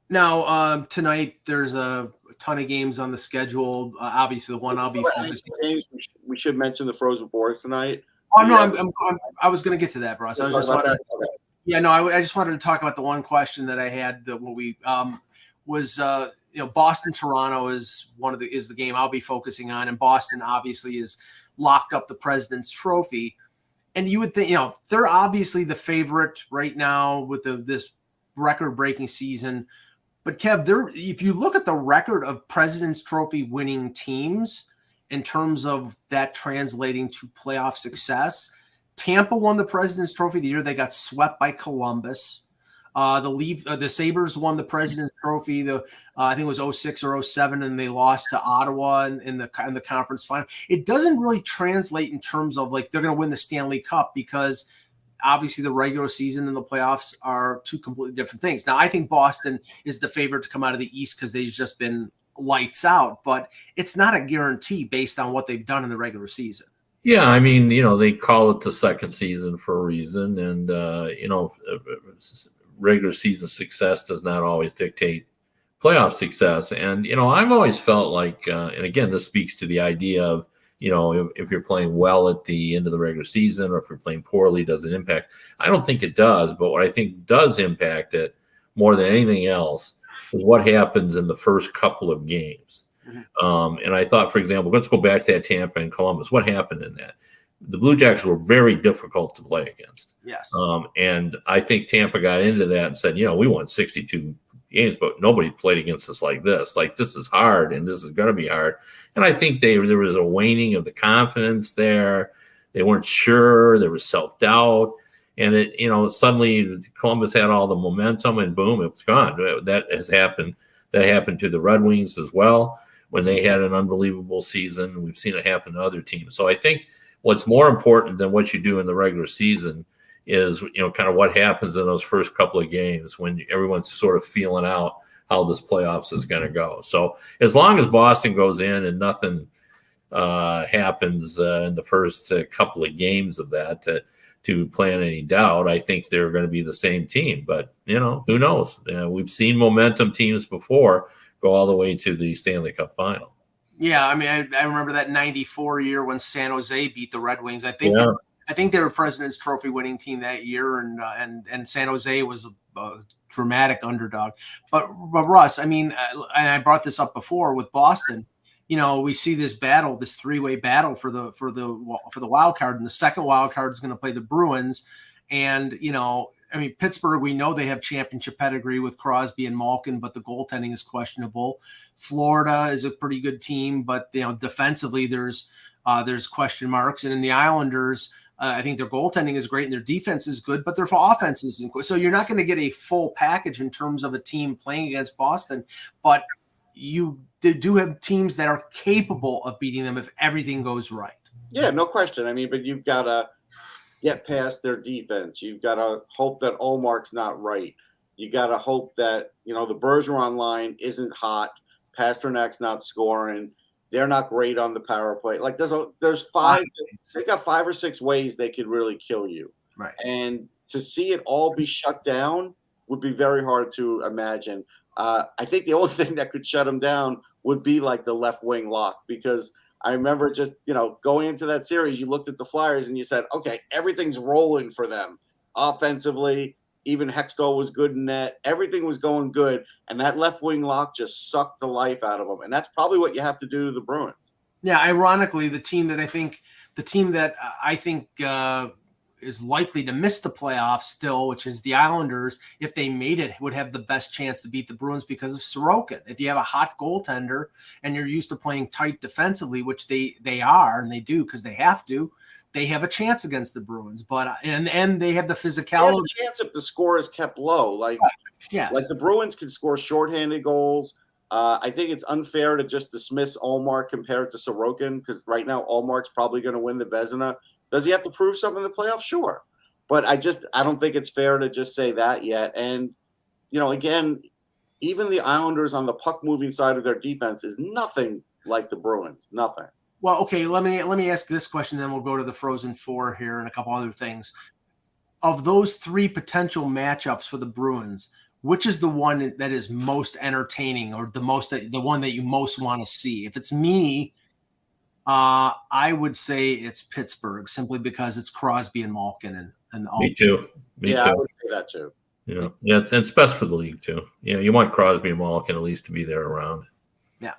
now um, tonight there's a ton of games on the schedule. Uh, obviously, the one I'll be Before focusing. games, we, should, we should mention the Frozen Fours tonight. Oh no, Yeah, I'm, I'm, I'm, I was going to get to that, Russ. I was just about wanted, that? Okay. Yeah, no, I, I just wanted to talk about the one question that I had that what we um, was uh, you know Boston Toronto is one of the is the game I'll be focusing on, and Boston obviously is locked up the President's Trophy, and you would think you know they're obviously the favorite right now with the this record breaking season. But Kev, there if you look at the record of President's Trophy winning teams in terms of that translating to playoff success, Tampa won the President's Trophy the year they got swept by Columbus. Uh, the leave uh, the Sabres won the President's Trophy. The uh, I think it was 06 or 07, and they lost to Ottawa in, in the in the conference final. It doesn't really translate in terms of like they're going to win the Stanley Cup because obviously the regular season and the playoffs are two completely different things. Now I think Boston is the favorite to come out of the East because they've just been lights out, but it's not a guarantee based on what they've done in the regular season. Yeah, I mean, you know, they call it the second season for a reason, and uh, you know, regular season success does not always dictate playoff success. And you know, I've always felt like, uh, and again, this speaks to the idea of you know, if, if, you're playing well at the end of the regular season, or if you're playing poorly, does it impact? I don't think it does, but what I think does impact it more than anything else is what happens in the first couple of games. Mm-hmm. Um, and I thought, for example, let's go back to that Tampa and Columbus. What happened in that? The Blue Jackets were very difficult to play against. Yes. Um, and I think Tampa got into that and said, you know, we won 62 games, but nobody played against us like this. Like this is hard, and this is going to be hard. And I think they there was a waning of the confidence there. They weren't sure. There was self doubt, and it you know suddenly Columbus had all the momentum, and boom, it was gone. That has happened. That happened to the Red Wings as well when they had an unbelievable season. We've seen it happen to other teams. So I think what's more important than what you do in the regular season is you know kind of what happens in those first couple of games when everyone's sort of feeling out how this playoffs is going to go. So as long as Boston goes in and nothing uh, happens uh, in the first uh, couple of games of that to, to plan any doubt, I think they're going to be the same team. But you know who knows? we've seen momentum teams before go all the way to the Stanley Cup final. Yeah, I mean, I, I remember that '94 year when San Jose beat the Red Wings. I think yeah. I think they were President's Trophy winning team that year, and uh, and and San Jose was a, a, dramatic underdog. But but Russ, I mean, uh, and I brought this up before with Boston. You know, we see this battle, this three way battle for the for the for the wild card, and the second wild card is going to play the Bruins. And you know, I mean, Pittsburgh, we know they have championship pedigree with Crosby and Malkin, but the goaltending is questionable. Florida is a pretty good team, but you know, defensively, there's uh, there's question marks, and in the Islanders. Uh, I think their goaltending is great and their defense is good, but their offense isn't. so you're not going to get a full package in terms of a team playing against Boston, but you do have teams that are capable of beating them if everything goes right. Yeah, no question. I mean, but you've got to get past their defense. You've got to hope that Ullmark's not right. You got to hope that you know the Bergeron line isn't hot. Pastrnak's not scoring. They're not great on the power play. Like there's a there's five they got five or six ways they could really kill you. Right. And to see it all be shut down would be very hard to imagine. Uh, I think the only thing that could shut them down would be like the left wing lock because I remember just you know going into that series, you looked at the Flyers and you said, okay, everything's rolling for them offensively. Even Hextall was good in net. Everything was going good, and that left wing lock just sucked the life out of them. And that's probably what you have to do to the Bruins. Yeah, ironically, the team that I think the team that I think uh, is likely to miss the playoffs still, which is the Islanders, if they made it, would have the best chance to beat the Bruins because of Sorokin. If you have a hot goaltender and you're used to playing tight defensively, which they they are and they do because they have to, they have a chance against the Bruins. But and and they have the physicality. Have a chance if the score is kept low, like yeah, like the Bruins can score shorthanded goals. Uh, I think it's unfair to just dismiss Ullmark compared to Sorokin because right now Ullmark's probably going to win the Vezina. Does he have to prove something in the playoffs? Sure, but I just I don't think it's fair to just say that yet. And you know, again, even the Islanders on the puck moving side of their defense is nothing like the Bruins. Nothing. Well, okay. Let me let me ask this question, then we'll go to the Frozen Four here and a couple other things. Of those three potential matchups for the Bruins, which is the one that is most entertaining, or the most the one that you most want to see? If it's me, uh, I would say it's Pittsburgh, simply because it's Crosby and Malkin and and all. Me too. Me yeah, too. I would say that too. Yeah, yeah, it's, it's best for the league too. Yeah, you want Crosby and Malkin at least to be there around. Yeah.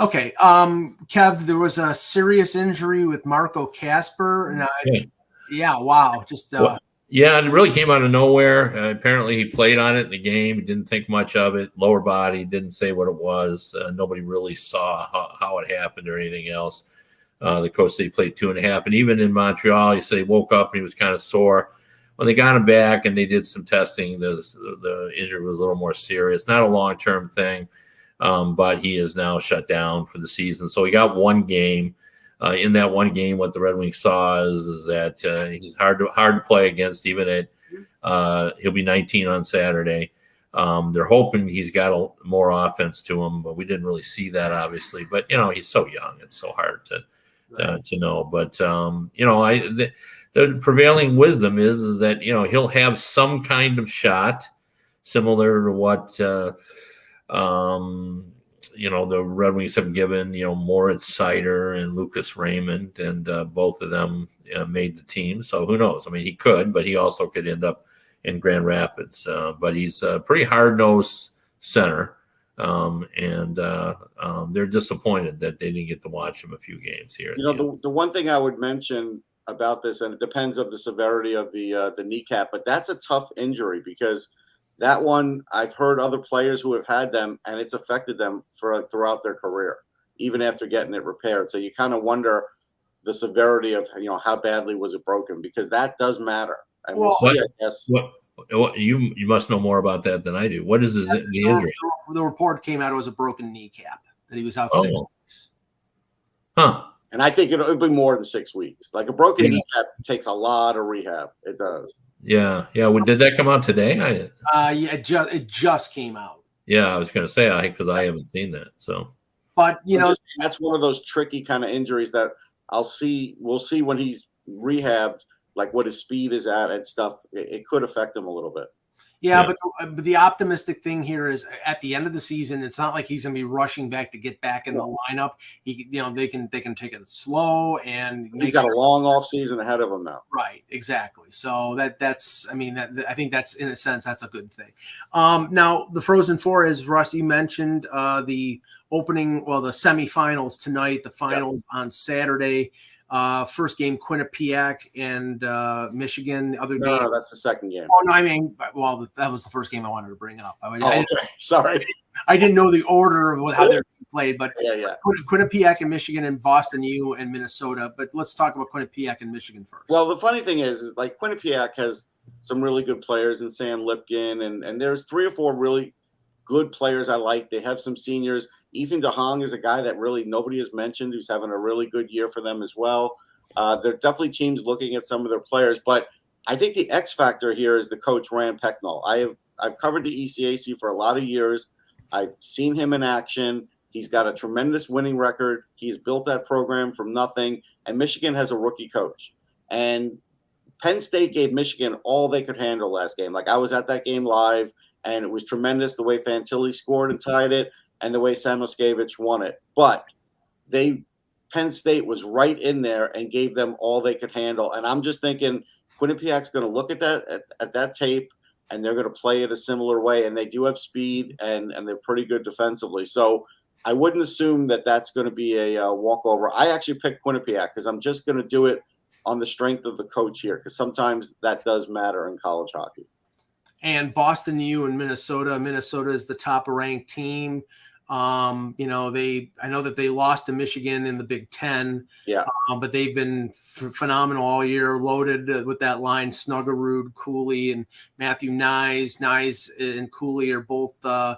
Okay, um, Kev, there was a serious injury with Marco Kasper, and I, Yeah. yeah, wow, just uh, Well, Yeah, it really came out of nowhere. Uh, apparently, he played on it in the game. He didn't think much of it. Lower body, didn't say what it was. Uh, nobody really saw how, how it happened or anything else. Uh, the coach said he played two and a half. And even in Montreal, he said he woke up and he was kind of sore. When they got him back and they did some testing, the, the injury was a little more serious. Not a long term thing, um, but he is now shut down for the season. So he got one game. Uh, in that one game, what the Red Wings saw is, is that uh, he's hard to hard to play against. Even at uh, he'll be 19 on Saturday. Um, they're hoping he's got a, more offense to him, but we didn't really see that obviously. But you know, he's so young; it's so hard to uh, to know. But um, you know, I the, the prevailing wisdom is is that you know he'll have some kind of shot, similar to what uh, um, you know the Red Wings have given you know Moritz Seider and Lucas Raymond, and uh, both of them made the team. So who knows? I mean, he could, but he also could end up in Grand Rapids. Uh, but he's a pretty hard nosed center. Um, and uh, um, they're disappointed that they didn't get to watch him a few games here. You know, the the, the one thing I would mention about this, and it depends of the severity of the uh, the kneecap, but that's a tough injury because that one I've heard other players who have had them, and it's affected them for throughout their career, even after getting it repaired. So you kind of wonder the severity of you know how badly was it broken because that does matter. And we'll, Well- see, I guess. What, what you you must know more about that than I do. What is his, the injury? the report came out it was a broken kneecap that he was out Oh. six weeks. Huh? And I think it'll, it'll be more than six weeks. Like a broken Yeah. kneecap takes a lot of rehab. It does. Yeah, yeah. Well, did that come out today? I Uh, yeah, it just it just came out, yeah, I was going to say I because I haven't seen that. So but you know, just- that's one of those tricky kind of injuries that I'll see. We'll see when he's rehabbed, like what his speed is at and stuff. It, it could affect him a little bit. yeah, Yeah. but, the, but the optimistic thing here is at the end of the season, it's not like he's going to be rushing back to get back in the lineup. He, you know, they can they can take it slow and he's got sure- a long off season ahead of him now. Right, exactly. So that that's I mean that I think that's in a sense that's a good thing. Um, now the Frozen Four, as Rusty mentioned, uh, the opening well the semifinals tonight, the finals on Saturday. Uh, first game Quinnipiac and uh, Michigan. Other No, game. no, that's the second game. Oh no, I mean, well, that was the first game I wanted to bring up. I, Oh, I, okay. Sorry. I didn't know the order of how they're played, but Yeah, yeah. Quinnipiac and Michigan and Boston U and Minnesota. But let's talk about Quinnipiac and Michigan first. Well, the funny thing is, is like Quinnipiac has some really good players in Sam Lipkin, and and there's three or four really good players I like. They have some seniors. Ethan de Jong is a guy that really nobody has mentioned, who's having a really good year for them as well. Uh, they're definitely teams looking at some of their players, but I think the X factor here is the coach Rand Pecknold. I have I've covered the ECAC for a lot of years. I've seen him in action. He's got a tremendous winning record. He's built that program from nothing, and Michigan has a rookie coach. And Penn State gave Michigan all they could handle last game. Like I was at that game live, and it was tremendous the way Fantilli scored and tied it, and the way Samoskevich won it. But they Penn State was right in there and gave them all they could handle. And I'm just thinking Quinnipiac's going to look at that at, at that tape, and they're going to play it a similar way. And they do have speed, and and they're pretty good defensively. So. I wouldn't assume that that's going to be a uh, walkover. I actually picked Quinnipiac because I'm just going to do it on the strength of the coach here because sometimes that does matter in college hockey. and Boston U and Minnesota. Minnesota is the top ranked team. Um, you know, they I know that they lost to Michigan in the Big Ten. Yeah. um, but they've been f- phenomenal all year, loaded uh, with that line. Snuggerud, Cooley, and Matthew Knies. Knies and Cooley are both uh,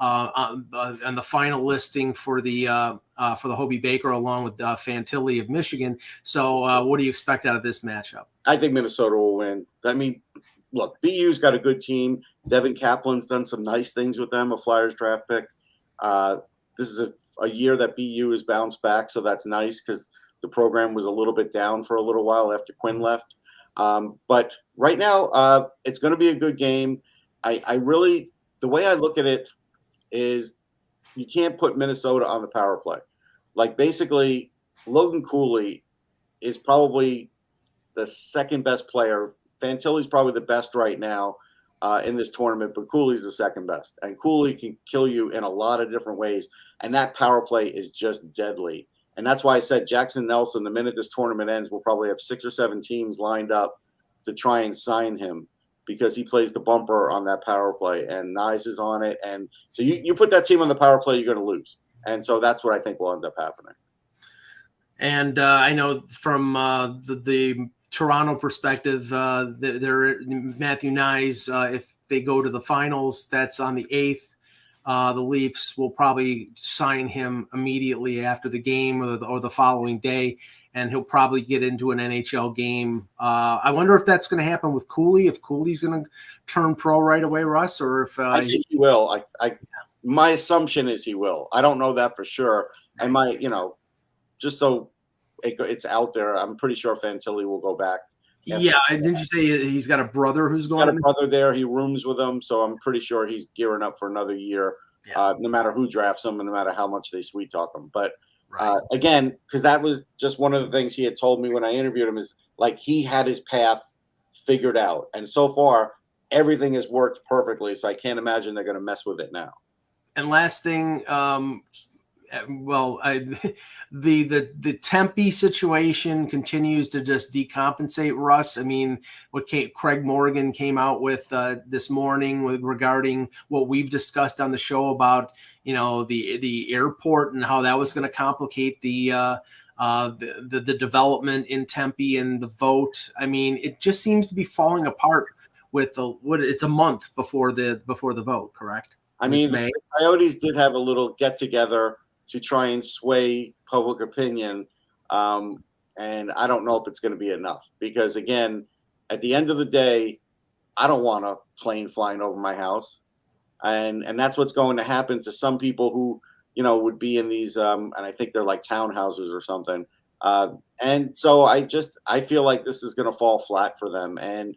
uh, on, uh, on the final listing for the uh, uh, for the Hobey Baker, along with uh, Fantilli of Michigan. So, uh, what do you expect out of this matchup? I think Minnesota will win. I mean, look, BU's got a good team. Devin Kaplan's done some nice things with them, a Flyers draft pick. Uh, this is a a year that BU has bounced back, so that's nice because the program was a little bit down for a little while after Quinn left. Um, but right now, uh, it's going to be a good game. I, I really, the way I look at it is you can't put Minnesota on the power play. Like basically, Logan Cooley is probably the second best player. Fantilli's probably the best right now uh, in this tournament, but Cooley's the second best. And Cooley can kill you in a lot of different ways. And that power play is just deadly. And that's why I said Jackson Nelson, the minute this tournament ends, we'll probably have six or seven teams lined up to try and sign him because he plays the bumper on that power play and Knies is on it. And so you, you put that team on the power play, you're going to lose. And so that's what I think will end up happening. And uh, I know from uh, the, the, Toronto perspective, uh, they're Matthew Knies. Uh, if they go to the finals, that's on the eighth. Uh, the Leafs will probably sign him immediately after the game or the, or the following day, and he'll probably get into an NHL game. Uh, I wonder if that's going to happen with Cooley. If Cooley's going to turn pro right away, Russ, or if uh, I think he will. I, I, my assumption is he will. I don't know that for sure. I might, you know, just so it, it's out there. I'm pretty sure Fantilli will go back. Yeah, didn't you say he's got a brother who's he's going? Got a brother there. He rooms with him, so I'm pretty sure he's gearing up for another year. Yeah. Uh, no matter who drafts him, and no matter how much they sweet talk him. But right. uh, again, because that was just one of the things he had told me when I interviewed him is like he had his path figured out, and so far everything has worked perfectly. So I can't imagine they're going to mess with it now. And last thing, um, well, I, the the the Tempe situation continues to just decompensate Russ. I mean, what came, Craig Morgan came out with uh, this morning with regarding what we've discussed on the show about you know the the airport and how that was going to complicate the. Uh, uh, the, the, the development in Tempe and the vote. I mean, it just seems to be falling apart with the what it's a month before the before the vote, correct? I mean, the Coyotes did have a little get together to try and sway public opinion. Um, and I don't know if it's going to be enough because, again, at the end of the day, I don't want a plane flying over my house. And, and that's what's going to happen to some people who, you know, would be in these, um, and I think they're like townhouses or something. Uh, and so I just, I feel like this is going to fall flat for them. And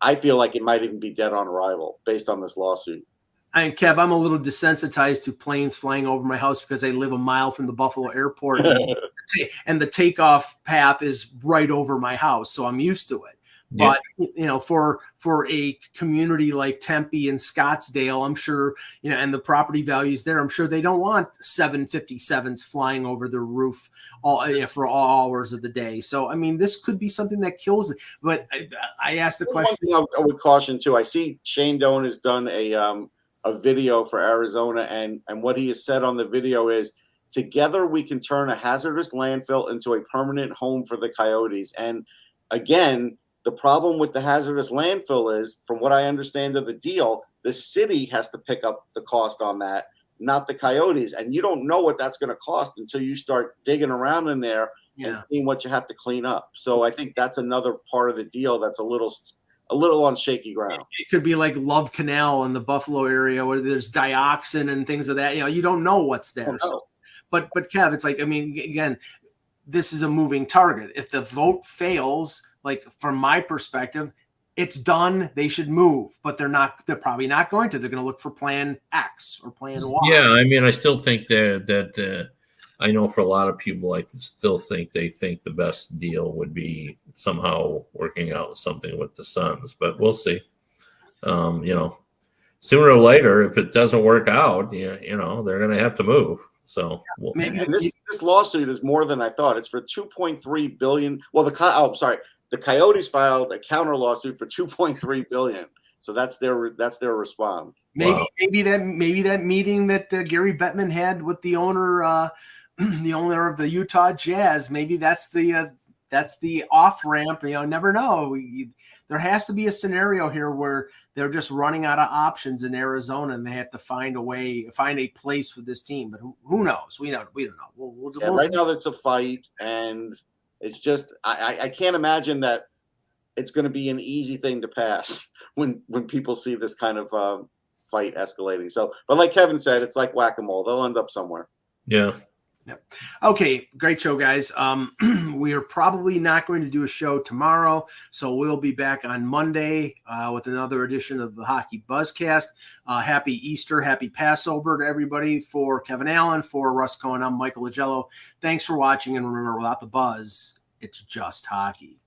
I feel like it might even be dead on arrival based on this lawsuit. I Kev, I'm a little desensitized to planes flying over my house because I live a mile from the Buffalo airport and the takeoff path is right over my house. So I'm used to it. Yeah. But you know, for for a community like Tempe and Scottsdale, I'm sure you know, and the property values there, I'm sure they don't want 757s flying over the roof all you know, for all hours of the day. So I mean, this could be something that kills it. But I, I asked the question. I would caution too. I see Shane Doan has done a um, a video for Arizona, and and what he has said on the video is, together we can turn a hazardous landfill into a permanent home for the coyotes. And again, the problem with the hazardous landfill is, from what I understand of the deal, the city has to pick up the cost on that, not the coyotes. And you don't know what that's going to cost until you start digging around in there yeah. and seeing what you have to clean up. So I think that's another part of the deal that's a little a little on shaky ground. It could be like Love Canal in the Buffalo area where there's dioxin and things of that. You know, you don't know what's there. Oh, so, but but Kev, it's like I mean, again, this is a moving target. If the vote fails, like from my perspective, it's done. They should move, but they're not. They're probably not going to. They're going to look for Plan X or Plan Y. Yeah, I mean, I still think that that. Uh, I know for a lot of people, I still think they think the best deal would be somehow working out something with the Suns, but we'll see. Um, you know, sooner or later, if it doesn't work out, you, you know, they're going to have to move. So we'll, maybe and this this lawsuit is more than I thought. It's for 2.3 billion. Well, the oh, sorry, the Coyotes filed a counter lawsuit for 2.3 billion. So that's their that's their response. Maybe wow. maybe that maybe that meeting that uh, Gary Bettman had with the owner uh, the owner of the Utah Jazz. Maybe that's the uh, that's the off ramp. You know, never know. We, there has to be a scenario here where they're just running out of options in Arizona, and they have to find a way, find a place for this team. But who, who knows? We don't. We don't know. We'll, we'll, yeah, we'll right see. now, it's a fight, and it's just I, I can't imagine that it's going to be an easy thing to pass when when people see this kind of um, fight escalating. So, but like Kevin said, it's like whack a mole. They'll end up somewhere. Yeah. Okay, great show, guys. Um, we are probably not going to do a show tomorrow, so we'll be back on Monday uh, with another edition of the Hockey Buzzcast. Uh, happy Easter, happy Passover to everybody. For Kevin Allen, for Russ Cohen, I'm Michael Augello. Thanks for watching, and remember, without the buzz, it's just hockey.